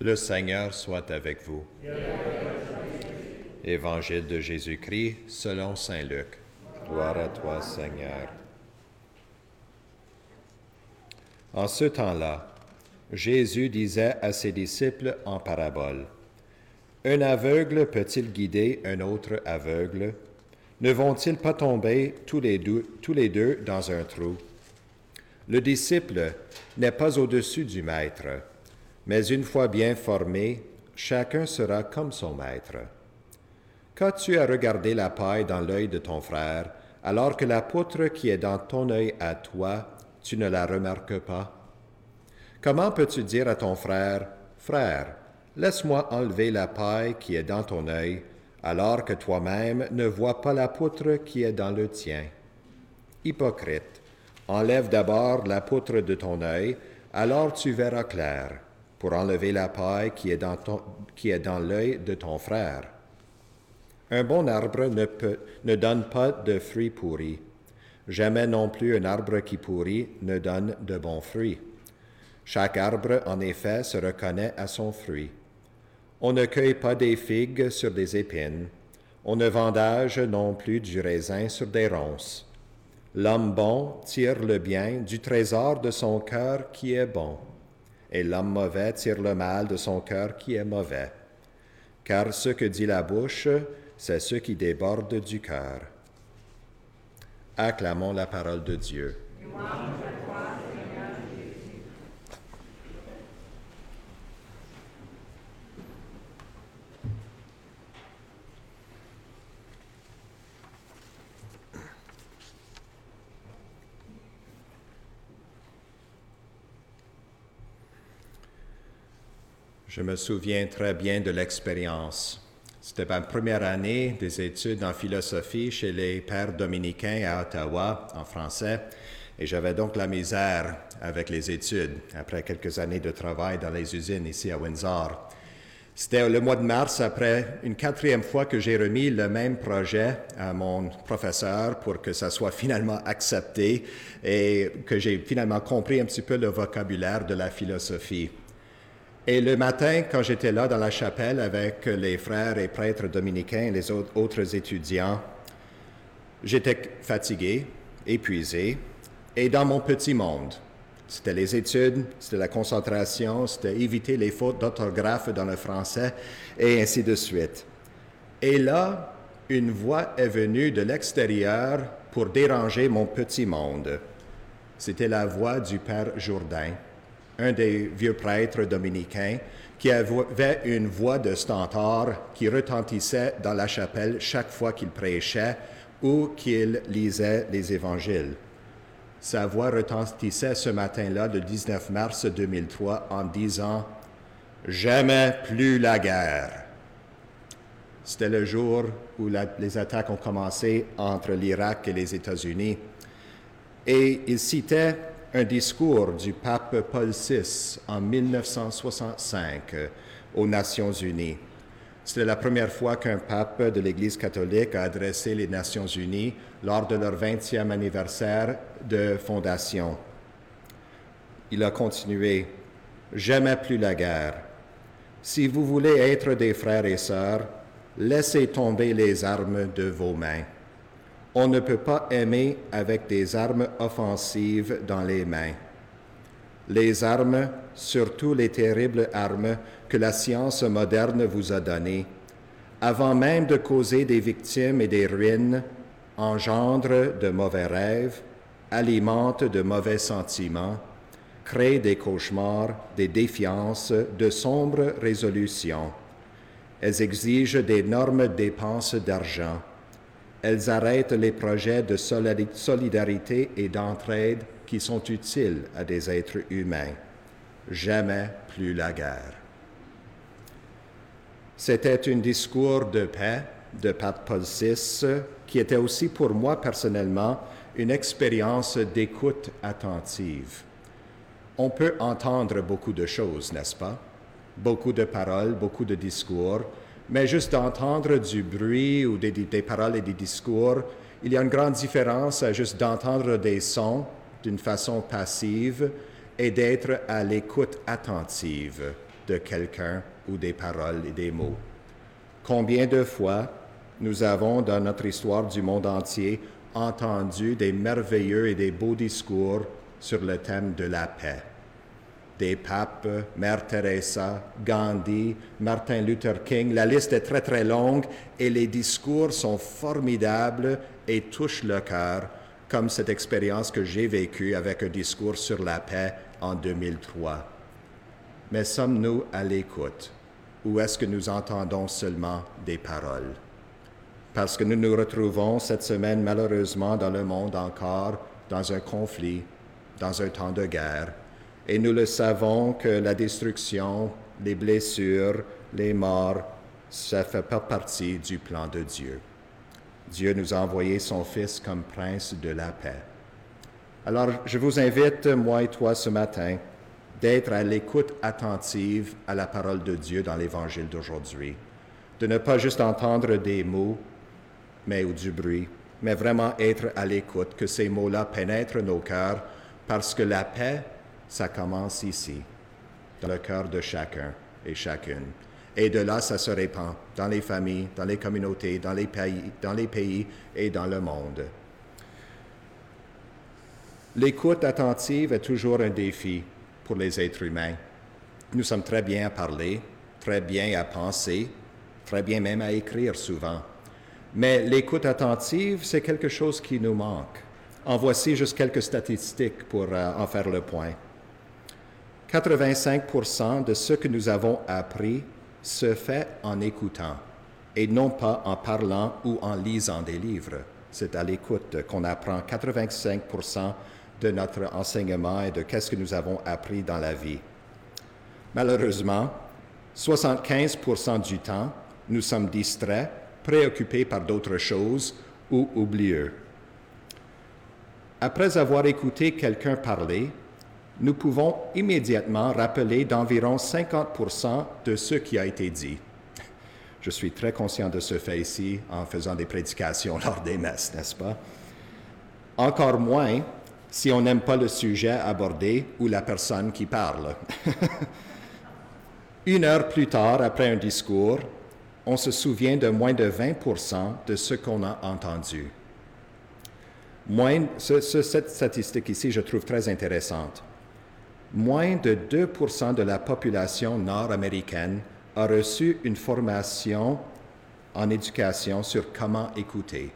Le Seigneur soit avec vous. Évangile de Jésus-Christ selon Saint Luc. Gloire à toi, Seigneur. En ce temps-là, Jésus disait à ses disciples en parabole, Un aveugle peut-il guider un autre aveugle? Ne vont-ils pas tomber tous les, deux, tous les deux dans un trou Le disciple n'est pas au-dessus du maître, mais une fois bien formé, chacun sera comme son maître. Quand tu as regardé la paille dans l'œil de ton frère, alors que la poutre qui est dans ton œil à toi, tu ne la remarques pas? Comment peux-tu dire à ton frère, Frère, laisse-moi enlever la paille qui est dans ton œil, alors que toi-même ne vois pas la poutre qui est dans le tien? Hypocrite, enlève d'abord la poutre de ton œil, alors tu verras clair pour enlever la paille qui est dans, l'œil de ton frère. Un bon arbre ne, ne donne pas de fruits pourris. Jamais non plus un arbre qui pourrit ne donne de bons fruits. Chaque arbre, en effet, se reconnaît à son fruit. On ne cueille pas des figues sur des épines. On ne vendage non plus du raisin sur des ronces. L'homme bon tire le bien du trésor de son cœur qui est bon et l'homme mauvais tire le mal de son cœur qui est mauvais. Car ce que dit la bouche, c'est ce qui déborde du cœur. Acclamons la parole de Dieu. Je me souviens très bien de l'expérience. C'était ma première année des études en philosophie chez les pères dominicains à Ottawa, en français, et j'avais donc la misère avec les études après quelques années de travail dans les usines ici à Windsor. C'était le mois de mars, après une quatrième fois que j'ai remis le même projet à mon professeur pour que ça soit finalement accepté et que j'ai finalement compris un petit peu le vocabulaire de la philosophie. Et le matin, quand j'étais là dans la chapelle avec les frères et prêtres dominicains et les autres étudiants, j'étais fatigué, épuisé, et dans mon petit monde. C'était les études, c'était la concentration, c'était éviter les fautes d'orthographe dans le français, et ainsi de suite. Et là, une voix est venue de l'extérieur pour déranger mon petit monde. C'était la voix du Père Jourdain un des vieux prêtres dominicains, qui avait une voix de stentor qui retentissait dans la chapelle chaque fois qu'il prêchait ou qu'il lisait les évangiles. Sa voix retentissait ce matin-là, le 19 mars 2003, en disant Jamais plus la guerre. C'était le jour où les attaques ont commencé entre l'Irak et les États-Unis. Et il citait un discours du pape Paul VI en 1965 aux Nations Unies. C'était la première fois qu'un pape de l'Église catholique a adressé les Nations Unies lors de leur 20e anniversaire de fondation. Il a continué, Jamais plus la guerre. Si vous voulez être des frères et sœurs, laissez tomber les armes de vos mains. On ne peut pas aimer avec des armes offensives dans les mains. Les armes, surtout les terribles armes que la science moderne vous a données, avant même de causer des victimes et des ruines, engendrent de mauvais rêves, alimentent de mauvais sentiments, créent des cauchemars, des défiances, de sombres résolutions. Elles exigent d'énormes dépenses d'argent elles arrêtent les projets de solidarité et d'entraide qui sont utiles à des êtres humains. Jamais plus la guerre. C'était un discours de paix de Pape Paul VI qui était aussi pour moi personnellement une expérience d'écoute attentive. On peut entendre beaucoup de choses, n'est-ce pas? Beaucoup de paroles, beaucoup de discours, mais juste d'entendre du bruit ou des, paroles et des discours, il y a une grande différence à juste d'entendre des sons d'une façon passive et d'être à l'écoute attentive. de quelqu'un ou des paroles et des mots. Combien de fois nous avons dans notre histoire du monde entier entendu des merveilleux et des beaux discours sur le thème de la paix? Des papes, Mère Teresa, Gandhi, Martin Luther King, la liste est très très longue et les discours sont formidables et touchent le cœur, comme cette expérience que j'ai vécue avec un discours sur la paix en 2003. Mais sommes-nous à l'écoute ou est-ce que nous entendons seulement des paroles? Parce que nous nous retrouvons cette semaine malheureusement dans le monde encore dans un conflit, dans un temps de guerre, et nous le savons que la destruction, les blessures, les morts, ça fait pas partie du plan de Dieu. Dieu nous a envoyé son Fils comme prince de la paix. Alors, je vous invite, moi et toi, ce matin, d'être à l'écoute attentive à la parole de Dieu dans l'Évangile d'aujourd'hui, de ne pas juste entendre des mots, mais ou du bruit, mais vraiment être à l'écoute, que ces mots-là pénètrent nos cœurs, parce que la paix, ça commence ici, dans le cœur de chacun et chacune. Et de là, ça se répand dans les familles, dans les communautés, dans les pays, dans les pays et dans le monde. L'écoute attentive est toujours un défi pour les êtres humains. Nous sommes très bien à parler, très bien à penser, très bien même à écrire souvent. Mais l'écoute attentive, c'est quelque chose qui nous manque. En voici juste quelques statistiques pour euh, en faire le point. 85 de ce que nous avons appris se fait en écoutant et non pas en parlant ou en lisant des livres. C'est à l'écoute qu'on apprend 85% de notre enseignement et de qu'est-ce que nous avons appris dans la vie. Malheureusement, 75% du temps, nous sommes distraits, préoccupés par d'autres choses ou oublieux. Après avoir écouté quelqu'un parler, nous pouvons immédiatement rappeler d'environ 50% de ce qui a été dit. Je suis très conscient de ce fait ici en faisant des prédications lors des messes, n'est-ce pas? Encore moins si on n'aime pas le sujet abordé ou la personne qui parle. Une heure plus tard, après un discours, on se souvient de moins de 20% de ce qu'on a entendu. Moins, cette statistique ici, je trouve très intéressante. Moins de 2% de la population nord-américaine a reçu une formation en éducation sur comment écouter.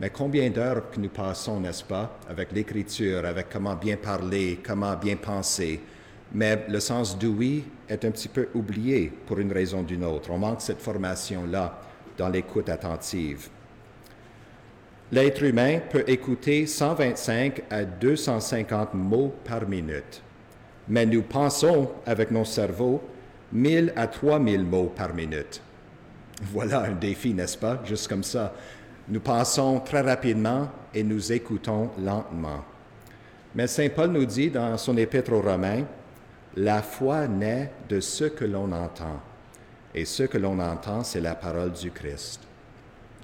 Mais combien d'heures que nous passons, n'est-ce pas, avec l'écriture, avec comment bien parler, comment bien penser? Mais le sens du oui est un petit peu oublié pour une raison ou d'une autre. On manque cette formation-là dans l'écoute attentive. L'être humain peut écouter 125 à 250 mots par minute, mais nous pensons avec nos cerveaux 1000 à 3000 mots par minute. Voilà un défi, n'est-ce pas? Juste comme ça. Nous pensons très rapidement et nous écoutons lentement. Mais Saint Paul nous dit dans son épître aux Romains, la foi naît de ce que l'on entend. Et ce que l'on entend, c'est la parole du Christ.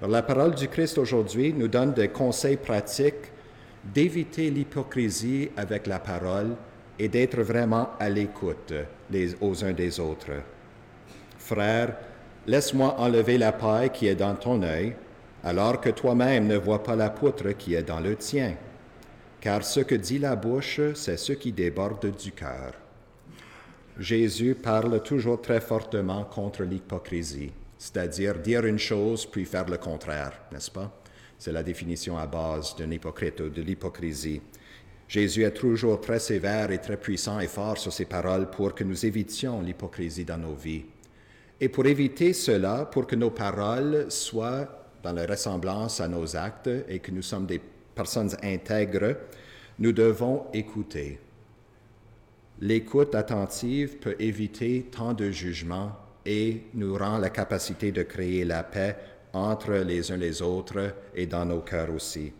La parole du Christ aujourd'hui nous donne des conseils pratiques d'éviter l'hypocrisie avec la parole et d'être vraiment à l'écoute aux uns des autres. Frère, laisse-moi enlever la paille qui est dans ton œil alors que toi-même ne vois pas la poutre qui est dans le tien. Car ce que dit la bouche, c'est ce qui déborde du cœur. Jésus parle toujours très fortement contre l'hypocrisie, c'est-à-dire dire une chose puis faire le contraire, n'est-ce pas? C'est la définition à base d'un hypocrite ou de l'hypocrisie. Jésus est toujours très sévère et très puissant et fort sur ses paroles pour que nous évitions l'hypocrisie dans nos vies. Et pour éviter cela, pour que nos paroles soient dans la ressemblance à nos actes et que nous sommes des personnes intègres, nous devons écouter. L'écoute attentive peut éviter tant de jugements et nous rend la capacité de créer la paix entre les uns les autres et dans nos cœurs aussi.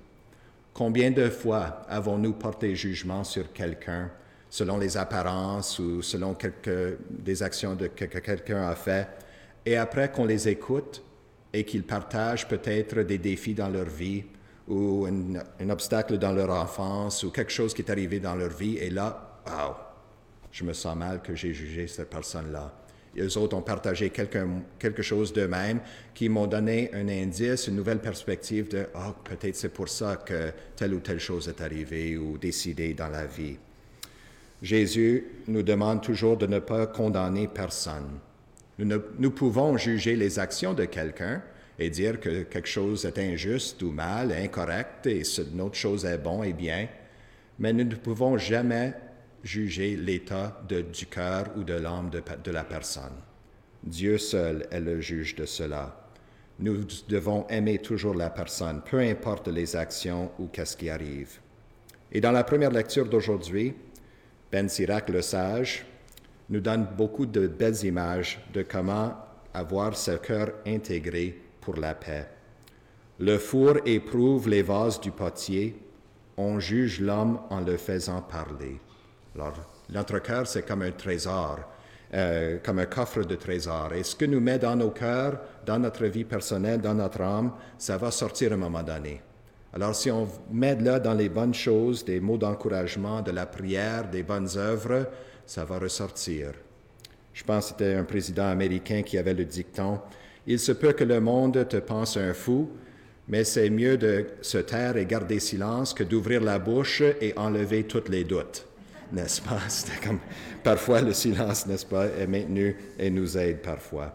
Combien de fois avons-nous porté jugement sur quelqu'un selon les apparences ou selon des actions que quelqu'un a fait, et après qu'on les écoute, et qu'ils partagent peut-être des défis dans leur vie ou un, obstacle dans leur enfance ou quelque chose qui est arrivé dans leur vie. Et là, wow, je me sens mal que j'ai jugé cette personne-là. Eux autres ont partagé quelque, quelque chose d'eux-mêmes qui m'ont donné un indice, une nouvelle perspective de Ah, peut-être c'est pour ça que telle ou telle chose est arrivée ou décidée dans la vie. Jésus nous demande toujours de ne pas condamner personne. Nous, nous pouvons juger les actions de quelqu'un et dire que quelque chose est injuste ou mal, incorrect, et une autre chose est bon et bien, mais nous ne pouvons jamais juger l'état du cœur ou de l'âme de, de la personne. Dieu seul est le juge de cela. Nous devons aimer toujours la personne, peu importe les actions ou qu'est-ce qui arrive. Et dans la première lecture d'aujourd'hui, Ben Sirac le sage nous donne beaucoup de belles images de comment avoir ce cœur intégré pour la paix. Le four éprouve les vases du potier, on juge l'homme en le faisant parler. Alors, notre cœur, c'est comme un trésor, euh, comme un coffre de trésors. Et ce que nous met dans nos cœurs, dans notre vie personnelle, dans notre âme, ça va sortir à un moment donné. Alors, si on met là dans les bonnes choses, des mots d'encouragement, de la prière, des bonnes œuvres, ça va ressortir. Je pense que c'était un président américain qui avait le dicton Il se peut que le monde te pense un fou, mais c'est mieux de se taire et garder silence que d'ouvrir la bouche et enlever tous les doutes n'est-ce pas? C'était comme, parfois le silence, n'est-ce pas, est maintenu et nous aide parfois.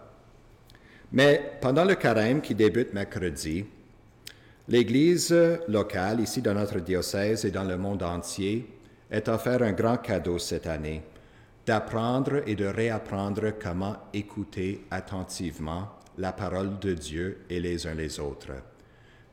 Mais pendant le carême qui débute mercredi, l'Église locale, ici dans notre diocèse et dans le monde entier, est offert un grand cadeau cette année, d'apprendre et de réapprendre comment écouter attentivement la parole de Dieu et les uns les autres.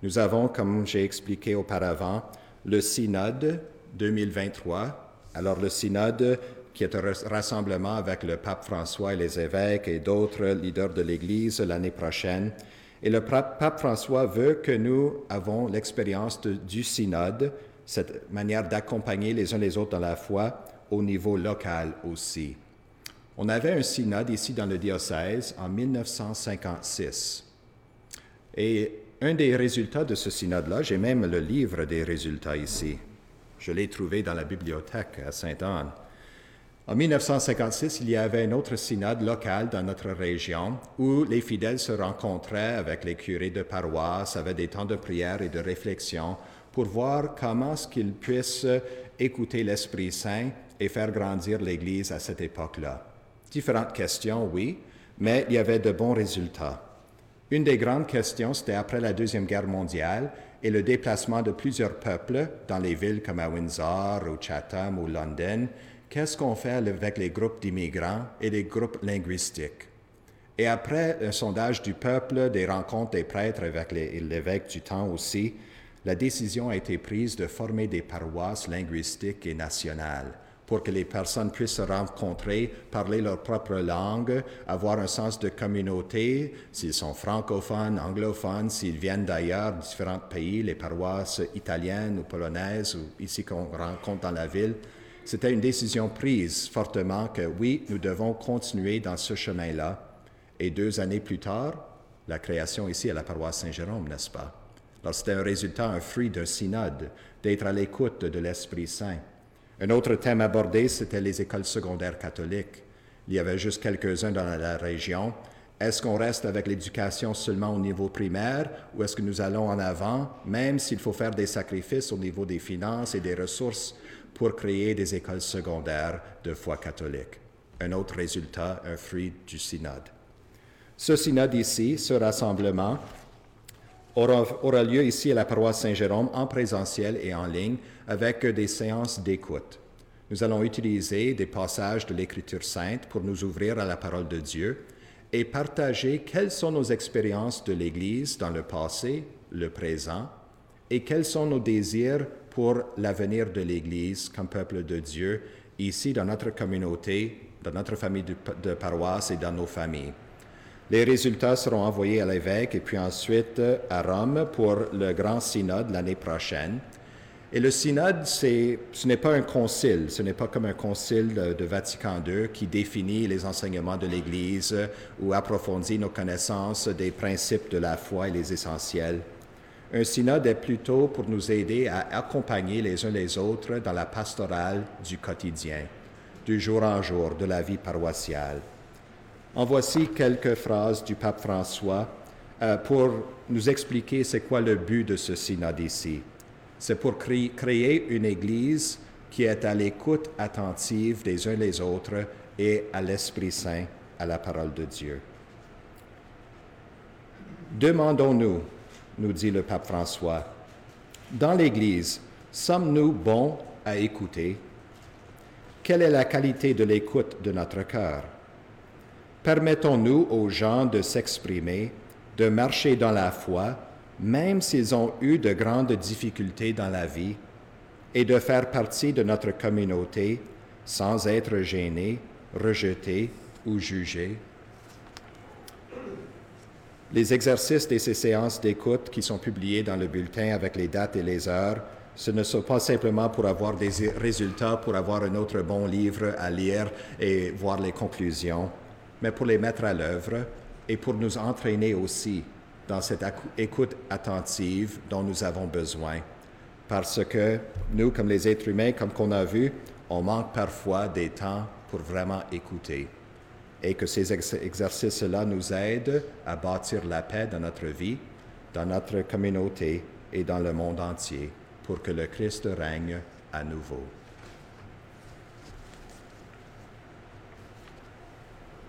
Nous avons, comme j'ai expliqué auparavant, le synode 2023 alors le synode, qui est un rassemblement avec le pape François et les évêques et d'autres leaders de l'Église l'année prochaine, et le pape François veut que nous avons l'expérience du synode, cette manière d'accompagner les uns les autres dans la foi au niveau local aussi. On avait un synode ici dans le diocèse en 1956. Et un des résultats de ce synode-là, j'ai même le livre des résultats ici. Je l'ai trouvé dans la bibliothèque à Sainte-Anne. En 1956, il y avait un autre synode local dans notre région où les fidèles se rencontraient avec les curés de paroisse, avaient des temps de prière et de réflexion pour voir comment ce qu'ils puissent écouter l'Esprit Saint et faire grandir l'Église à cette époque-là. Différentes questions, oui, mais il y avait de bons résultats. Une des grandes questions, c'était après la Deuxième Guerre mondiale, et le déplacement de plusieurs peuples dans les villes comme à Windsor ou Chatham ou London, qu'est-ce qu'on fait avec les groupes d'immigrants et les groupes linguistiques? Et après un sondage du peuple, des rencontres des prêtres avec l'évêque du temps aussi, la décision a été prise de former des paroisses linguistiques et nationales pour que les personnes puissent se rencontrer, parler leur propre langue, avoir un sens de communauté, s'ils sont francophones, anglophones, s'ils viennent d'ailleurs, différents pays, les paroisses italiennes ou polonaises, ou ici qu'on rencontre dans la ville. C'était une décision prise fortement que oui, nous devons continuer dans ce chemin-là. Et deux années plus tard, la création ici à la paroisse Saint-Jérôme, n'est-ce pas? Alors c'était un résultat, un fruit d'un synode, d'être à l'écoute de l'Esprit Saint. Un autre thème abordé, c'était les écoles secondaires catholiques. Il y avait juste quelques-uns dans la région. Est-ce qu'on reste avec l'éducation seulement au niveau primaire ou est-ce que nous allons en avant, même s'il faut faire des sacrifices au niveau des finances et des ressources pour créer des écoles secondaires de foi catholique? Un autre résultat, un fruit du synode. Ce synode ici, ce rassemblement, aura, lieu ici à la paroisse Saint-Jérôme en présentiel et en ligne avec des séances d'écoute. Nous allons utiliser des passages de l'Écriture sainte pour nous ouvrir à la parole de Dieu et partager quelles sont nos expériences de l'Église dans le passé, le présent, et quels sont nos désirs pour l'avenir de l'Église comme peuple de Dieu ici dans notre communauté, dans notre famille de paroisse et dans nos familles. Les résultats seront envoyés à l'évêque et puis ensuite à Rome pour le grand synode l'année prochaine. Et le synode, ce n'est pas un concile, ce n'est pas comme un concile de, Vatican II qui définit les enseignements de l'Église ou approfondit nos connaissances des principes de la foi et les essentiels. Un synode est plutôt pour nous aider à accompagner les uns les autres dans la pastorale du quotidien du jour en jour de la vie paroissiale. En voici quelques phrases du pape François euh, pour nous expliquer c'est quoi le but de ce synode ici. C'est pour créer une Église qui est à l'écoute attentive des uns les autres et à l'Esprit Saint, à la parole de Dieu. Demandons-nous, nous dit le pape François, dans l'Église, sommes-nous bons à écouter? Quelle est la qualité de l'écoute de notre cœur? Permettons-nous aux gens de s'exprimer, de marcher dans la foi, même s'ils ont eu de grandes difficultés dans la vie, et de faire partie de notre communauté sans être gênés, rejetés ou jugés? Les exercices de ces séances d'écoute qui sont publiés dans le bulletin avec les dates et les heures, ce ne sont pas simplement pour avoir des résultats, pour avoir un autre bon livre à lire et voir les conclusions, mais pour les mettre à l'œuvre et pour nous entraîner aussi dans cette écoute attentive dont nous avons besoin. Parce que nous, comme les êtres humains, comme qu'on a vu, on manque parfois des temps pour vraiment écouter et que ces exercices-là nous aident à bâtir la paix dans notre vie, dans notre communauté et dans le monde entier pour que le Christ règne à nouveau.